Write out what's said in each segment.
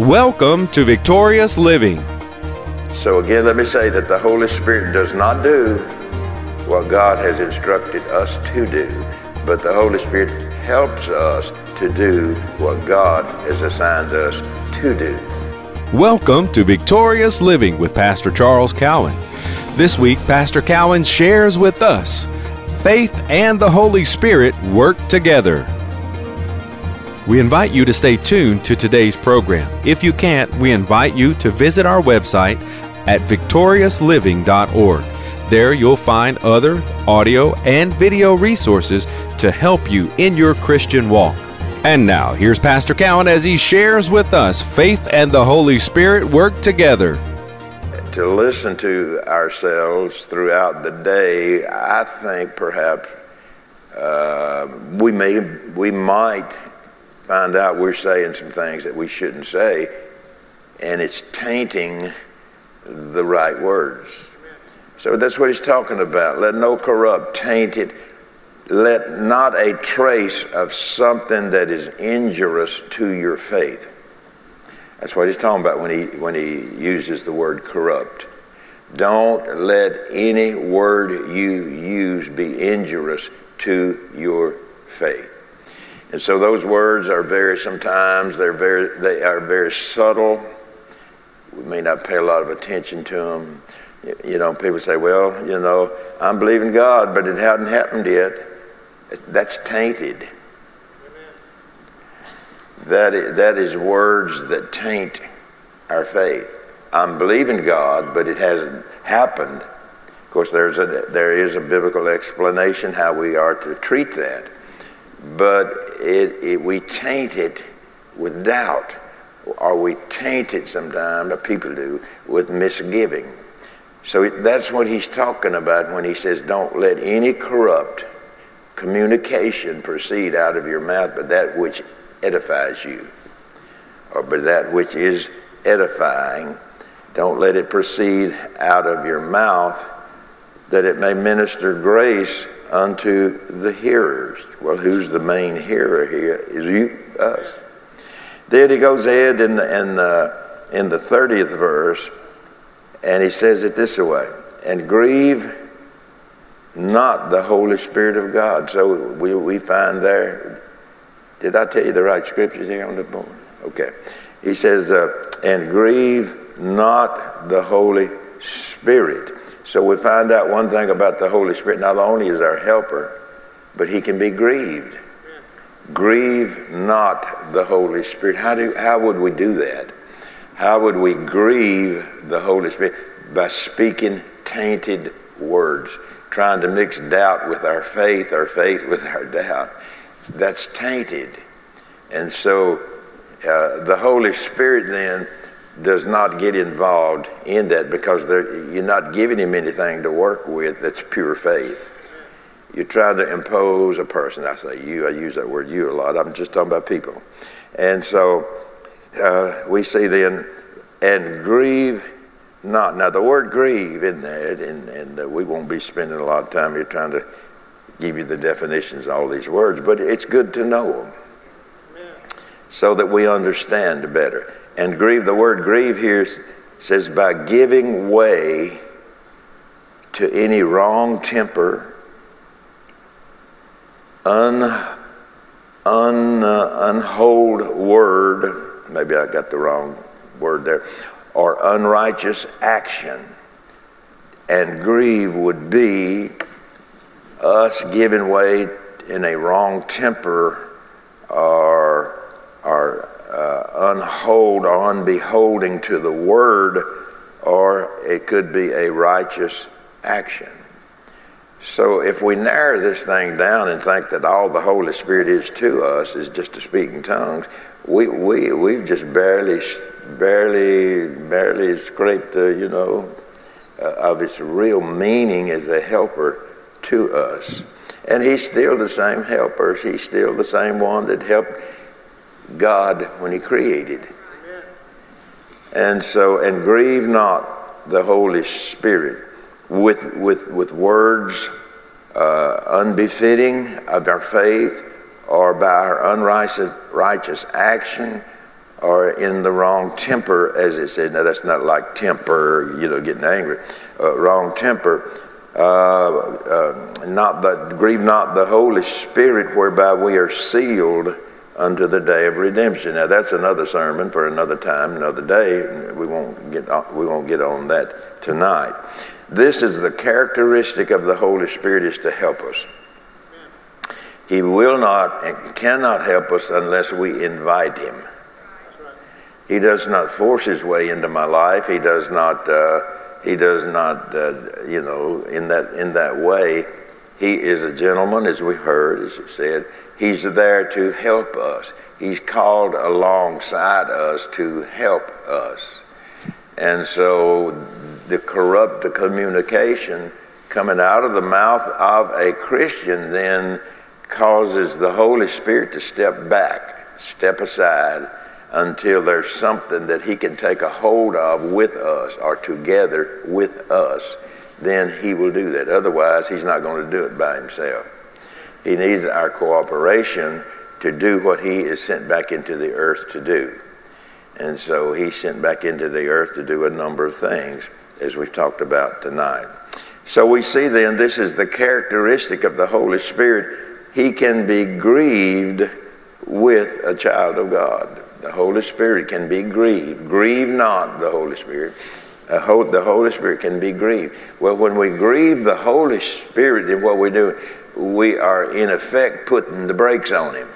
Welcome to Victorious Living. So, again, let me say that the Holy Spirit does not do what God has instructed us to do, but the Holy Spirit helps us to do what God has assigned us to do. Welcome to Victorious Living with Pastor Charles Cowan. This week, Pastor Cowan shares with us faith and the Holy Spirit work together. We invite you to stay tuned to today's program. If you can't, we invite you to visit our website at victoriousliving.org. There you'll find other audio and video resources to help you in your Christian walk. And now, here's Pastor Cowan as he shares with us faith and the Holy Spirit work together. To listen to ourselves throughout the day, I think perhaps uh, we may we might find out we're saying some things that we shouldn't say, and it's tainting the right words. So that's what he's talking about. Let no corrupt, tainted, let not a trace of something that is injurious to your faith. That's what he's talking about when he, when he uses the word corrupt. Don't let any word you use be injurious to your faith. And so those words are very sometimes they're very they are very subtle. We may not pay a lot of attention to them. You know, people say, "Well, you know, I'm believing God, but it hadn't happened yet." That's tainted. That is, that is words that taint our faith. I'm believing God, but it hasn't happened. Of course, there's a, there is a biblical explanation how we are to treat that but it, it, we taint it with doubt, or we taint it sometimes, or people do, with misgiving. So that's what he's talking about when he says, Don't let any corrupt communication proceed out of your mouth, but that which edifies you, or but that which is edifying. Don't let it proceed out of your mouth, that it may minister grace unto the hearers. Well, who's the main hearer here? Is you, us. Then he goes ahead in the, in the, in the 30th verse, and he says it this way and grieve not the Holy Spirit of God. So we, we find there, did I tell you the right scriptures here on the board? Okay. He says, uh, and grieve not the Holy Spirit. So we find out one thing about the Holy Spirit. Not only is our helper, but he can be grieved. Grieve not the Holy Spirit. How, do, how would we do that? How would we grieve the Holy Spirit? By speaking tainted words, trying to mix doubt with our faith, our faith with our doubt. That's tainted. And so uh, the Holy Spirit then does not get involved in that because you're not giving him anything to work with that's pure faith. You're trying to impose a person. I say you, I use that word you a lot. I'm just talking about people. And so uh, we see then, and grieve not. Now, the word grieve in there, and, and uh, we won't be spending a lot of time here trying to give you the definitions of all these words, but it's good to know them so that we understand better. And grieve, the word grieve here says by giving way to any wrong temper, un, un, uh, unhold word, maybe I got the wrong word there, or unrighteous action. And grieve would be us giving way in a wrong temper or, or uh, unhold or unbeholding to the word, or it could be a righteous action. So if we narrow this thing down and think that all the Holy Spirit is to us is just to speak in tongues, we, we, we've just barely, barely, barely scraped the, you know, uh, of its real meaning as a helper to us. And he's still the same helper. He's still the same one that helped God when He created. And so, and grieve not the Holy Spirit with, with, with words uh, unbefitting of our faith or by our unrighteous righteous action or in the wrong temper, as it said. Now, that's not like temper, you know, getting angry. Uh, wrong temper. Uh, uh, not the, grieve not the Holy Spirit, whereby we are sealed unto the day of redemption. Now, that's another sermon for another time, another day. We won't get on, we won't get on that tonight. This is the characteristic of the Holy Spirit is to help us. He will not and cannot help us unless we invite him. He does not force his way into my life. He does not. Uh, he does not. Uh, you know, in that in that way, he is a gentleman, as we heard, as you said. He's there to help us. He's called alongside us to help us. And so, the corrupt communication coming out of the mouth of a Christian then causes the Holy Spirit to step back, step aside until there's something that he can take a hold of with us or together with us, then he will do that. Otherwise, he's not going to do it by himself. He needs our cooperation to do what he is sent back into the earth to do. And so he's sent back into the earth to do a number of things, as we've talked about tonight. So we see then this is the characteristic of the Holy Spirit. He can be grieved with a child of God. The Holy Spirit can be grieved. Grieve not the Holy Spirit. the Holy Spirit can be grieved. Well, when we grieve the Holy Spirit in what we do, we are in effect putting the brakes on Him.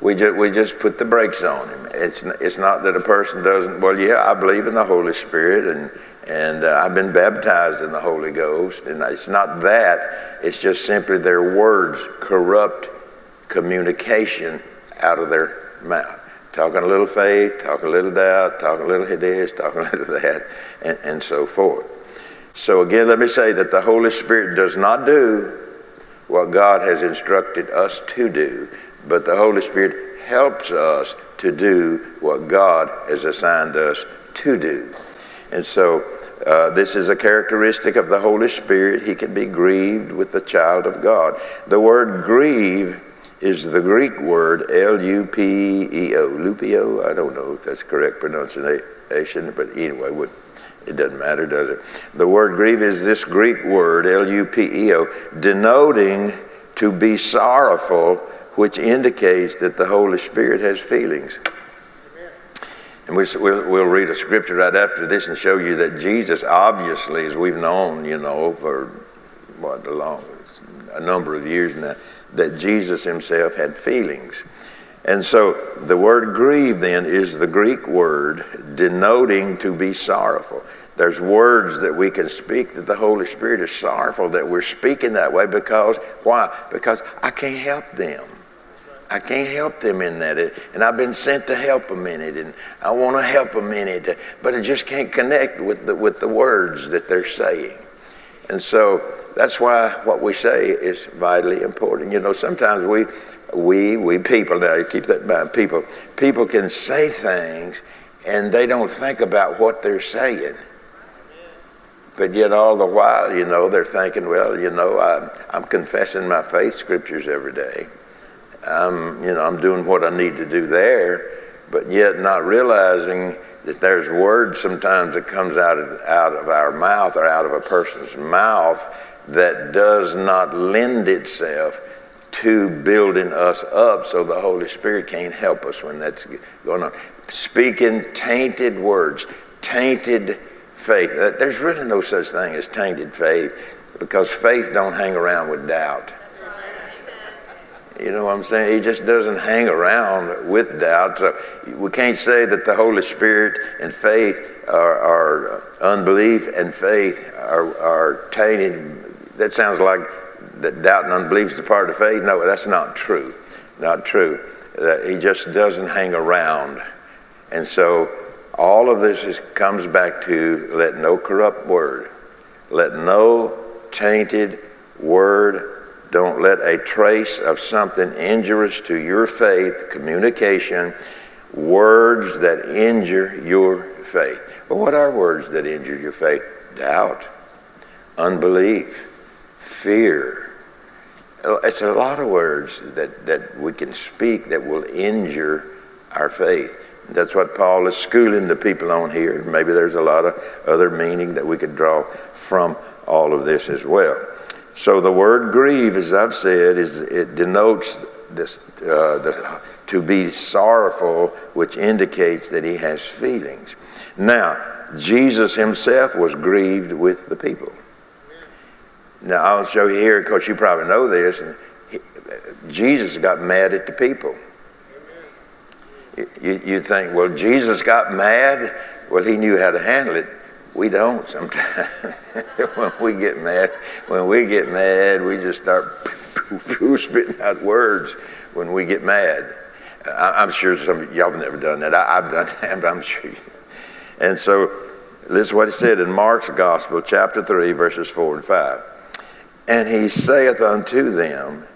We just, we just put the brakes on Him. It's, it's not that a person doesn't, well, yeah, I believe in the Holy Spirit and, and uh, I've been baptized in the Holy Ghost. And it's not that, it's just simply their words corrupt communication out of their mouth talking a little faith, talking a little doubt, talking a little this, talking a little that, and, and so forth. So, again, let me say that the Holy Spirit does not do what God has instructed us to do, but the Holy Spirit helps us to do what God has assigned us to do. And so, uh, this is a characteristic of the Holy Spirit. He can be grieved with the child of God. The word grieve is the Greek word L-U-P-E-O. Lupio, I don't know if that's correct pronunciation, but anyway, it doesn't matter, does it? The word grieve is this Greek word, L-U-P-E-O, denoting to be sorrowful, which indicates that the Holy Spirit has feelings. And we, will we'll read a scripture right after this and show you that Jesus, obviously, as we've known, you know, for what, a long, a number of years now, that Jesus himself had feelings. And so the word grieve then is the Greek word denoting to be sorrowful. There's words that we can speak that the Holy Spirit is sorrowful that we're speaking that way because, why? Because I can't help them. I can't help them in that. And I've been sent to help them in it, and I want to help them in it, but I just can't connect with the, with the words that they're saying. And so that's why what we say is vitally important. You know, sometimes we, we, we people, now keep that in mind, people, people can say things and they don't think about what they're saying. But yet, all the while, you know, they're thinking, well, you know, I'm, I'm confessing my faith scriptures every day. I'm, you know, I'm doing what I need to do there, but yet not realizing that there's words sometimes that comes out of, out of our mouth or out of a person's mouth that does not lend itself to building us up so the Holy Spirit can't help us when that's going on. Speaking tainted words, tainted faith. There's really no such thing as tainted faith because faith don't hang around with doubt. You know what I'm saying? He just doesn't hang around with doubt. So we can't say that the Holy Spirit and faith are, are unbelief and faith are, are tainted. That sounds like that doubt and unbelief is a part of faith. No, that's not true. Not true. That he just doesn't hang around. And so all of this is, comes back to let no corrupt word, let no tainted word don't let a trace of something injurious to your faith, communication, words that injure your faith. Well, what are words that injure your faith? Doubt, unbelief, fear. It's a lot of words that, that we can speak that will injure our faith. That's what Paul is schooling the people on here. Maybe there's a lot of other meaning that we could draw from all of this as well. So the word grieve, as I've said, is it denotes this uh, the, to be sorrowful, which indicates that he has feelings. Now, Jesus himself was grieved with the people. Now, I'll show you here, because you probably know this. And Jesus got mad at the people. You, you think, well, Jesus got mad. Well, he knew how to handle it. We don't sometimes. when we get mad, when we get mad, we just start spitting out words when we get mad. I, am sure some of y'all have never done that. I, have done that, but I'm sure. You, and so, this is what he said in Mark's Gospel, chapter 3, verses 4 and 5. And he saith unto them,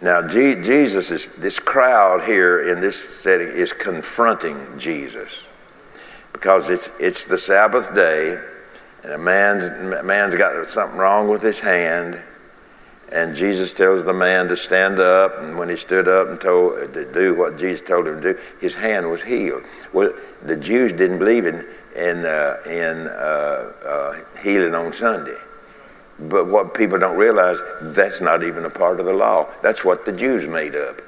now, Jesus is, this crowd here in this setting is confronting Jesus because it's, it's the Sabbath day and a man's, man's got something wrong with his hand. And Jesus tells the man to stand up, and when he stood up and told to do what Jesus told him to do, his hand was healed. Well, the Jews didn't believe in in uh, in uh, uh, healing on Sunday. But what people don't realize, that's not even a part of the law. That's what the Jews made up.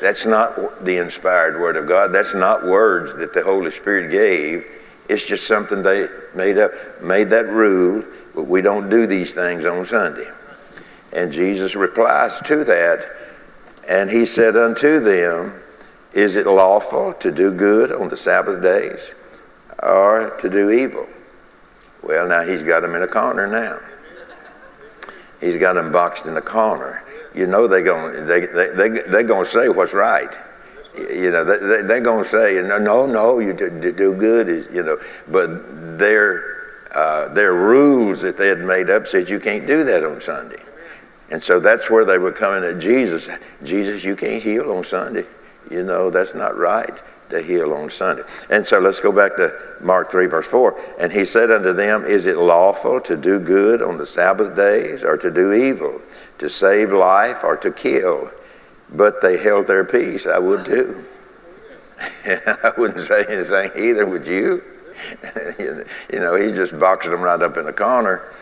That's not the inspired word of God. That's not words that the Holy Spirit gave. It's just something they made up, made that rule. But we don't do these things on Sunday. And Jesus replies to that, and he said unto them, Is it lawful to do good on the Sabbath days or to do evil? Well, now he's got them in a corner now he's got them boxed in the corner. You know they're going they, they, they, they're going to say what's right. You know, they, they're going to say, no, no, no, you do, do good, is, you know. But their, uh, their rules that they had made up said you can't do that on Sunday. And so that's where they were coming at Jesus. Jesus, you can't heal on Sunday. You know, that's not right to heal on Sunday. And so let's go back to Mark 3, verse 4. And he said unto them, Is it lawful to do good on the Sabbath days or to do evil, to save life or to kill? But they held their peace. I would too. I wouldn't say anything either, would you? you know, he just boxed them right up in the corner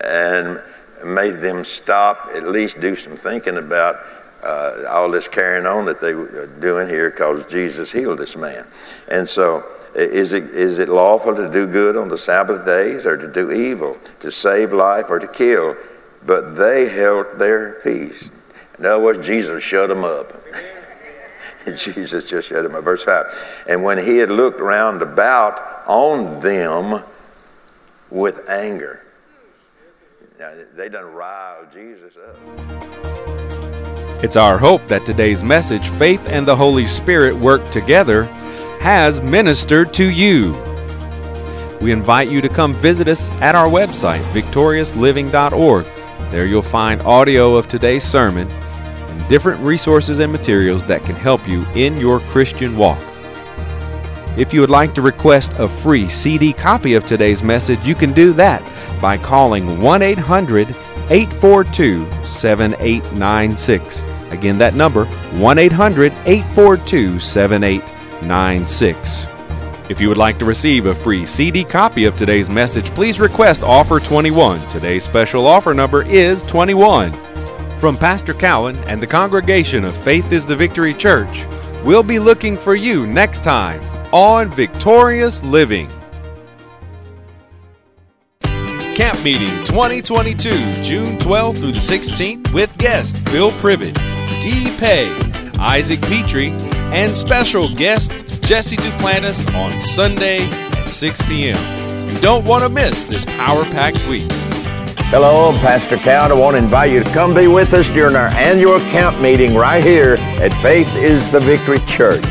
and made them stop, at least do some thinking about uh, all this carrying on that they were doing here because Jesus healed this man. And so, is it, is it lawful to do good on the Sabbath days or to do evil, to save life or to kill? But they held their peace. In other words, Jesus shut them up. Jesus just shut them up. Verse 5. And when he had looked round about on them with anger. Now, they done riled Jesus up. It's our hope that today's message, Faith and the Holy Spirit Work Together, has ministered to you. We invite you to come visit us at our website, victoriousliving.org. There you'll find audio of today's sermon and different resources and materials that can help you in your Christian walk. If you would like to request a free CD copy of today's message, you can do that by calling 1 800 842 7896. Again, that number 1 800 842 7896. If you would like to receive a free CD copy of today's message, please request offer 21. Today's special offer number is 21. From Pastor Cowan and the congregation of Faith is the Victory Church, we'll be looking for you next time on Victorious Living. Camp Meeting 2022, June 12th through the 16th, with guest Phil Privet, Dee Pay, Isaac Petrie, and special guest Jesse Duplantis on Sunday at 6 p.m. You don't want to miss this power packed week. Hello, I'm Pastor Cowan. I want to invite you to come be with us during our annual camp meeting right here at Faith is the Victory Church.